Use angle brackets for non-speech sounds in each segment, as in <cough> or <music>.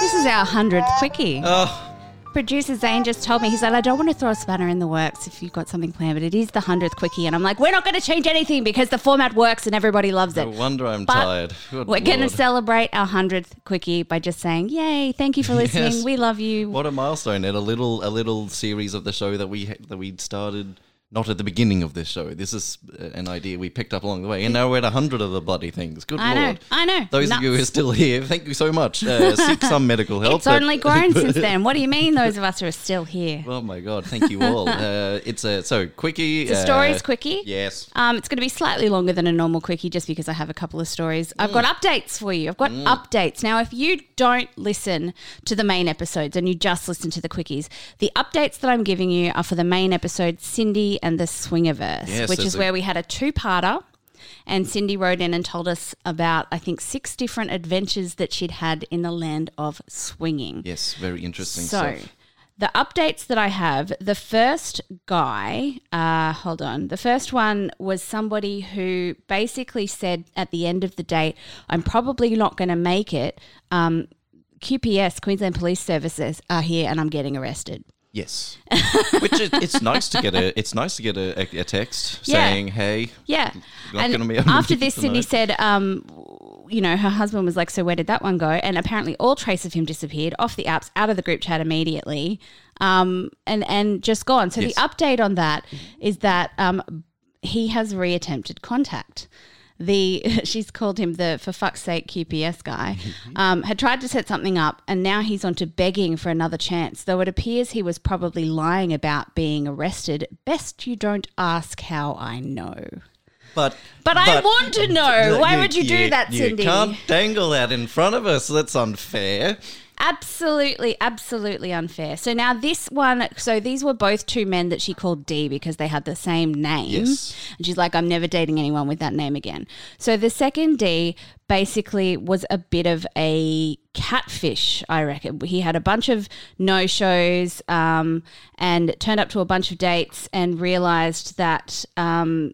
This is our hundredth quickie. Oh, Producer Zane just told me, he said, I don't want to throw a spanner in the works if you've got something planned, but it is the hundredth quickie. And I'm like, we're not going to change anything because the format works and everybody loves it. no wonder I'm But tired. Good We're going to celebrate our hundredth quickie by just saying, "Yay! Thank you for <laughs> listening. Yes. We love you." What a milestone! And a little, a little series of the show that we that we started not at the beginning of this show. This is uh, an idea we picked up along the way, and now we're at a hundred of the bloody things. Good I know, lord! I know. Those of you who are still here, thank you so much. Uh, <laughs> seek some medical help. It's but- only grown since <laughs> then. What do you mean, those of us who are still here? <laughs> Oh my god! Thank you all. uh, it's a so quickie. It's a uh, quickie. Yes. Um, it's going to be slightly longer than a normal quickie just because I have a couple of stories. I've got updates for you. I've got updates. Now, if you don't listen to the main episodes and you just listen to the quickies, the updates that I'm giving you are for the main episode, Cindy and the Swingiverse, Yes, which is a- where we had a two parter. And Cindy wrote in and told us about, I think, six different adventures that she'd had in the land of swinging. Yes. Very interesting So, stuff. the updates that I have, the first guy, uh, hold on, the first one was somebody who basically said at the end of the date, I'm probably not going to make it. Um, QPS, Queensland Police Services, are here and I'm getting arrested. Yes. Which is, it's nice to get a it's nice to get a, a, a text <laughs> Yeah. saying, "Hey, Yeah. And gonna be after this, Cindy said, um, you know, her husband was like, So where did that one go? And apparently all trace of him disappeared off the apps, out of the group chat immediately, um, and, and just gone. So Yes. the update on that is that um, he has reattempted contact. The <laughs> she's called him the for fuck's sake QPS guy um, had tried to set something up and now he's on to begging for another chance. Though it appears he was probably lying about being arrested. Best you don't ask how I know. But But, I want to know. Why would you do that, Cindy? You can't dangle that in front of us. That's unfair. Absolutely, absolutely unfair. So now this one, so these were both two men that she called D because they had the same name. Yes. And she's like, I'm never dating anyone with that name again. So the second D basically was a bit of a catfish, I reckon. He had a bunch of no shows um, and turned up to a bunch of dates and realized that. Um,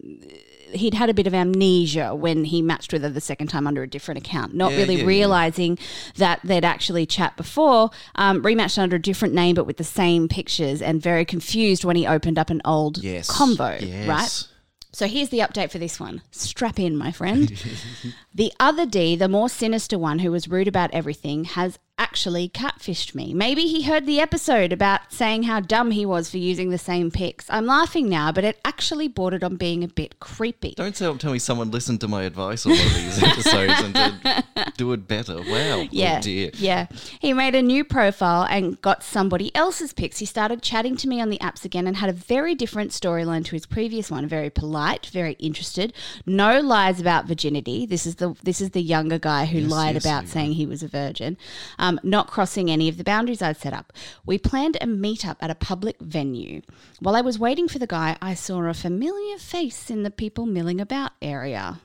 He'd had a bit of amnesia when he matched with her the second time under a different account, not Yeah, really yeah, yeah. realizing that they'd actually chat before, um, rematched under a different name but with the same pictures, and very confused when he opened up an old Yes. combo, Yes. right? So here's the update for this one. Strap in, my friend. <laughs> the other D, the more sinister one who was rude about everything, has actually catfished me. Maybe he heard the episode about saying how dumb he was for using the same pics. I'm laughing now, but it actually bordered on being a bit creepy. Don't tell, tell me someone listened to my advice on one of these episodes and did, <laughs> do it better. Wow. Yeah. Oh dear. Yeah. He made a new profile and got somebody else's pics. He started chatting to me on the apps again and had a very different storyline to his previous one. Very polite, very interested. No lies about virginity. This is the this is the younger guy who lied yes, about saying he was a virgin. Um, Um, not crossing any of the boundaries I'd set up. We planned a meetup at a public venue. While I was waiting for the guy, I saw a familiar face in the people milling about area.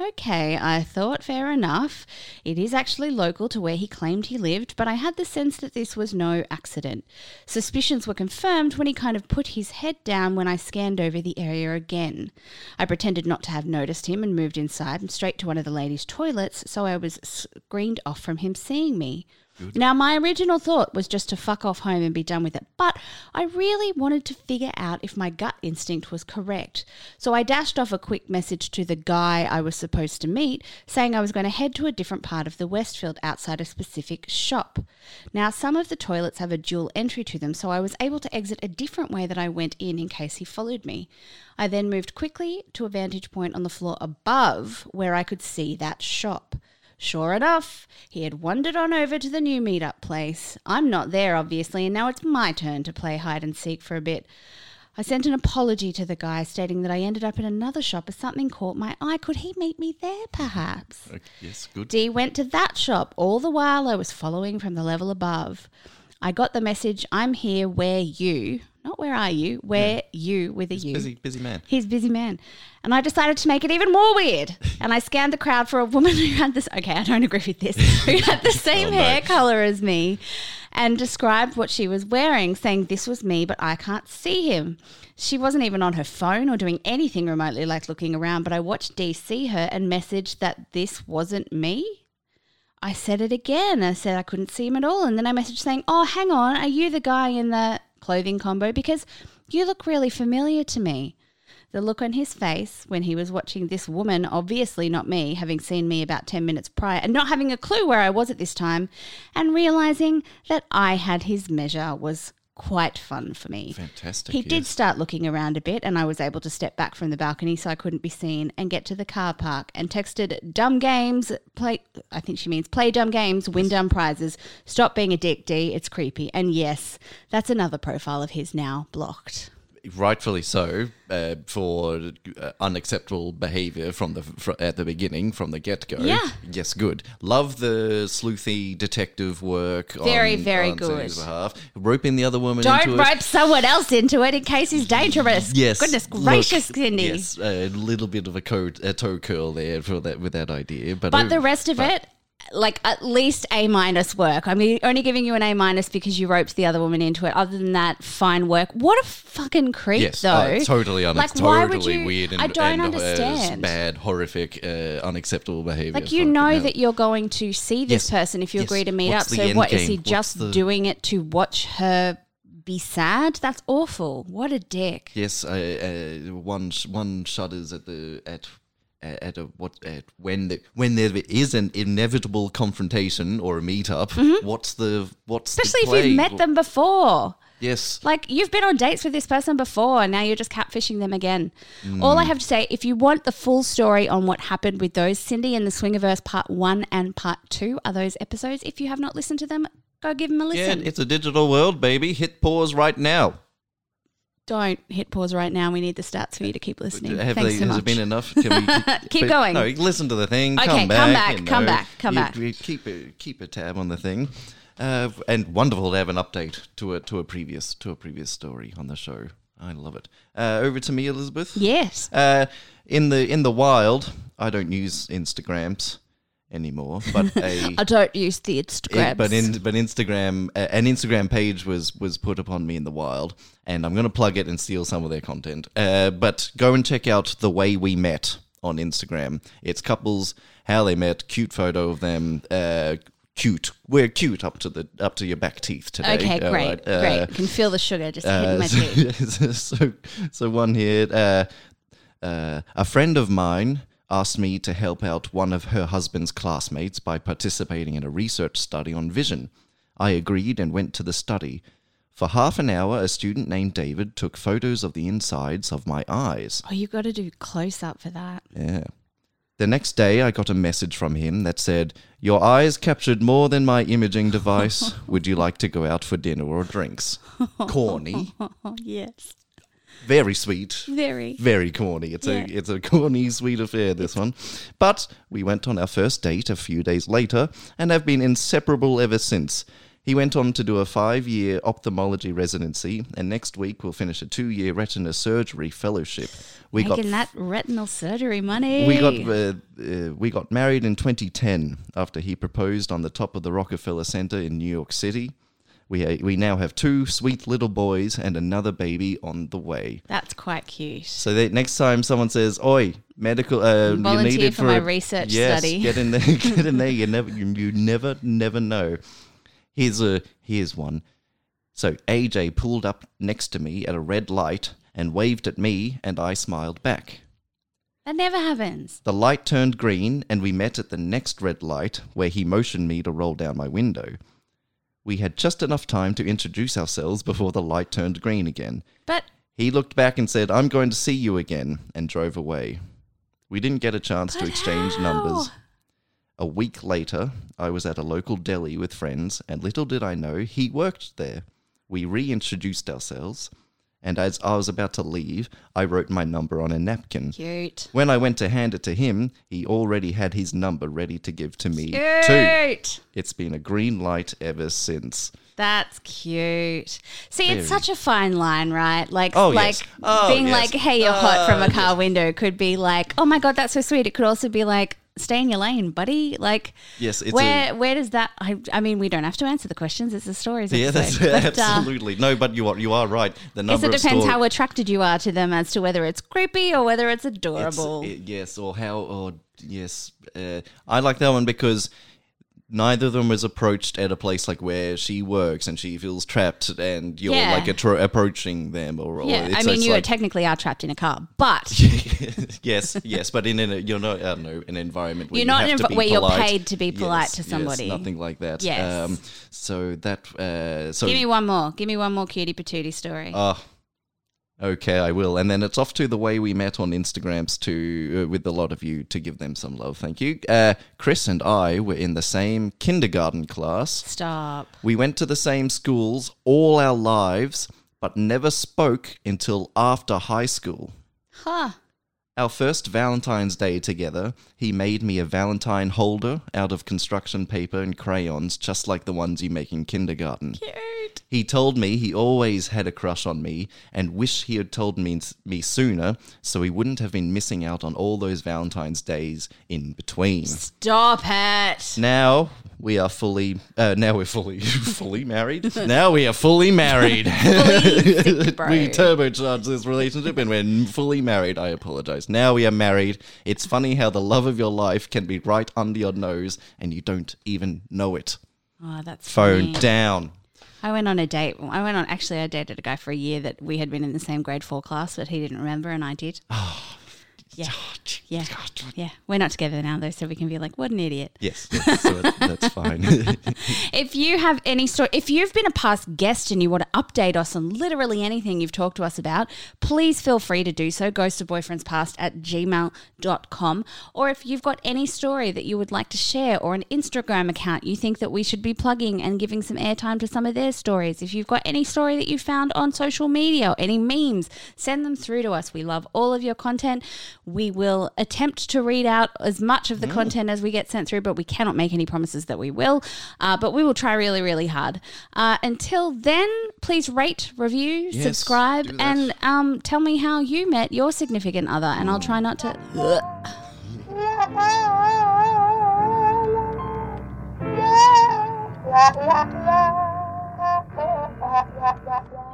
Okay, I thought fair enough. It is actually local to where he claimed he lived, but I had the sense that this was no accident. Suspicions were confirmed when he kind of put his head down when I scanned over the area again. I pretended not to have noticed him and moved inside and straight to one of the ladies' toilets, so I was screened off from him seeing me. Now, my original thought was just to fuck off home and be done with it, but I really wanted to figure out if my gut instinct was correct. So I dashed off a quick message to the guy I was supposed to meet, saying I was going to head to a different part of the Westfield outside a specific shop. Now, some of the toilets have a dual entry to them, so I was able to exit a different way that I went in in case he followed me. I then moved quickly to a vantage point on the floor above where I could see that shop. Sure enough, he had wandered on over to the new meetup place. I'm not there, obviously, and now it's my turn to play hide and seek for a bit. I sent an apology to the guy stating that I ended up in another shop as something caught my eye. Could he meet me there, perhaps? Okay, yes, good. D went to that shop all the while I was following from the level above. I got the message, I'm here, where you? Not where are you, where you with a you? busy, busy man. He's a busy man. And I decided to make it even more weird. <laughs> And I scanned the crowd for a woman who had this, okay, I don't agree with this, who <laughs> had the oh, same Oh, no. hair color as me and described what she was wearing, saying this was me, but I can't see him. She wasn't even on her phone or doing anything remotely like looking around, but I watched see her and messaged that this wasn't me. I said it again. I said I couldn't see him at all. And then I messaged saying, Oh, hang on, are you the guy in the clothing combo? Because you look really familiar to me. The look on his face when he was watching this woman, obviously not me, having seen me about 10 minutes prior and not having a clue where I was at this time, and realizing that I had his measure was quite fun for me. Fantastic. He did start looking around a bit, and I was able to step back from the balcony so I couldn't be seen and get to the car park and texted dumb games, play, I think she means play dumb games, win dumb prizes, stop being a dick, D, it's creepy. And yes, that's another profile of his now blocked. Rightfully so, uh, for uh, unacceptable behaviour from the fr- at the beginning, from the get go. Yeah. Yes, good. Love the sleuthy detective work. Very, on, very on good. behalf. Roping the other woman Don't into it. rope someone else into it in case he's dangerous. Yes. Goodness look, gracious, Cindy. Yes, a little bit of a, co- a toe curl there for that with that idea, but But oh, the rest of it, like at least A minus work. I'm only giving you an A minus because you roped the other woman into it. Other than that, fine work. What a fucking creep, Yes, though. uh, totally, un- Like, why would you- weird and, I don't and, uh, understand. bad, horrific, uh, unacceptable behaviour. Like you know hell. that you're going to see this Yes. person if you Yes. agree to meet What's up. So what is game? he What's just the- doing it to watch her be sad? That's awful. What a dick. Yes, uh, uh, one sh- one shudders at the at at a what at when the, when there is an inevitable confrontation or a meetup. What's the what's Mm-hmm. Especially the if you've met them before. Yes, Like you've been on dates with this person before, and now you're just catfishing them again. All Mm. I have to say, if you want the full story on what happened with those Cindy and the Swingiverse Part One and Part Two are those episodes. If you have not listened to them, go give them a listen. yeah, listen. it's a digital world, baby. Hit pause right now. Don't hit pause right now. We need the stats for you to keep listening. Have Thanks they, so has much. it been enough? Can we <laughs> Keep going. No, listen to the thing. Okay, come come back. back, you come know. back, come You- back. you keep a keep a tab on the thing, uh, and wonderful to have an update to a to a previous to a previous story on the show. I love it. Uh, over to me, Elizabeth. Yes. Uh, in the in the wild, I don't use Instagrams anymore, but <laughs> a I don't use the Instagram. it- but in but Instagram uh, an Instagram page was was put upon me in the wild, and I'm gonna plug it and steal some of their content. Uh, but go and check out the way we met on Instagram. It's couples how they met, cute photo of them. Uh, cute, we're cute up to the up to your back teeth today. okay, great, right? Uh, great. Can feel the sugar just hitting uh, my <laughs> teeth. so, so one here. Uh, uh, a friend of mine asked me to help out one of her husband's classmates by participating in a research study on vision. I agreed and went to the study. For half an hour, a student named David took photos of the insides of my eyes. Oh, you got to do close up for that. Yeah. The next day, I got a message from him that said, Your eyes captured more than my imaging device. <laughs> Would you like to go out for dinner or drinks? <laughs> Corny. Yes, Very sweet. very. Very corny. It's Yeah. a it's a corny, sweet affair. This one, but we went on our first date a few days later and have been inseparable ever since. He went on to do a five-year ophthalmology residency, and next week we'll finish a two-year retina surgery fellowship. We Making got that retinal surgery money. we got uh, uh, we got married in 2010 after he proposed on the top of the Rockefeller Center in New York City. We we now have two sweet little boys and another baby on the way. That's quite cute. So that next time someone says, "Oi, medical, uh, you Volunteer needed for for my a-" research yes, study. Get in there, <laughs> get in there. You never, you, you never, never know. Here's a here's one. So AJ pulled up next to me at a red light and waved at me, and I smiled back. That never happens. The light turned green, and we met at the next red light, where he motioned me to roll down my window. We had just enough time to introduce ourselves before the light turned green again. But He looked back and said, I'm going to see you again, and drove away. We didn't get a chance to exchange how? numbers. A week later, I was at a local deli with friends, and little did I know he worked there. We reintroduced ourselves, and as I was about to leave, I wrote my number on a napkin. Cute. When I went to hand it to him, he already had his number ready to give to me, too. Cute. It's been a green light ever since. That's cute. See, Very. it's such a fine line, right? Like, Oh, like yes. Oh, being yes. like, "Hey, you're hot" from a Oh, car window could be like, "Oh my god, that's so sweet." It could also be like, "Stay in your lane, buddy." Like, Yes, it's where a, where does that? I, I mean, we don't have to answer the questions. It's the stories. yeah, that's. But, uh, <laughs> absolutely no, but you are you are right. The I guess it depends how attracted you are to them as to whether it's creepy or whether it's It's- adorable. it- yes, or how, or yes. Uh, I like that one because neither of them was approached at a place like where she works and she feels trapped, and you're Yeah. like atro- approaching them, or, or yeah, I mean, you like, technically are trapped in a car, but <laughs> yes, yes, but in an, you're not, I don't know, an environment where You're you not have in to a- be where you're paid to be polite Yes, to yes, somebody. nothing like that. Yes. Um, so that, uh, so give me one more. Give me one more cutie patootie story. Oh, okay, I will. And then it's off to the way we met on Instagrams to uh, with a lot of you to give them some love. Thank you. Uh, Chris and I were in the same kindergarten class. Stop. We went to the same schools all our lives, but never spoke until after high school. Huh. Our first Valentine's Day together, he made me a Valentine holder out of construction paper and crayons, just like the ones you make in kindergarten. Cute. He told me he always had a crush on me and wished he had told me, me sooner so he wouldn't have been missing out on all those Valentine's days in between. Stop it. Now we are fully uh, now we're fully <laughs> fully married. Now we are fully married. <laughs> <laughs> we turbocharged this relationship and we're fully married. I apologize. Now we are married. It's funny how the love of your life can be right under your nose and you don't even know it. Oh, that's Phone funny. down. I went on a date. I went on. Actually, I dated a guy for a year that we had been in the same grade four class, but he didn't remember, and I did. Oh, Yeah. Yeah. Yeah. We're not together now, though, so we can be like, what an idiot. Yes, <laughs> yes, so that's fine. <laughs> If you have any story, if you've been a past guest and you want to update us on literally anything you've talked to us about, please feel free to do so. Ghost of Boyfriends Past at gmail.com. Or if you've got any story that you would like to share or an Instagram account you think that we should be plugging and giving some airtime to some of their stories, if you've got any story that you found on social media or any memes, send them through to us. We love all of your content. We will attempt to read out as much of the content as we get sent through, but we cannot make any promises that we will. Uh, but we will try really, really hard. Uh, until then, please rate, review, Yes, subscribe, and um, tell me how you met your significant other. And I'll try not to. <laughs> <laughs>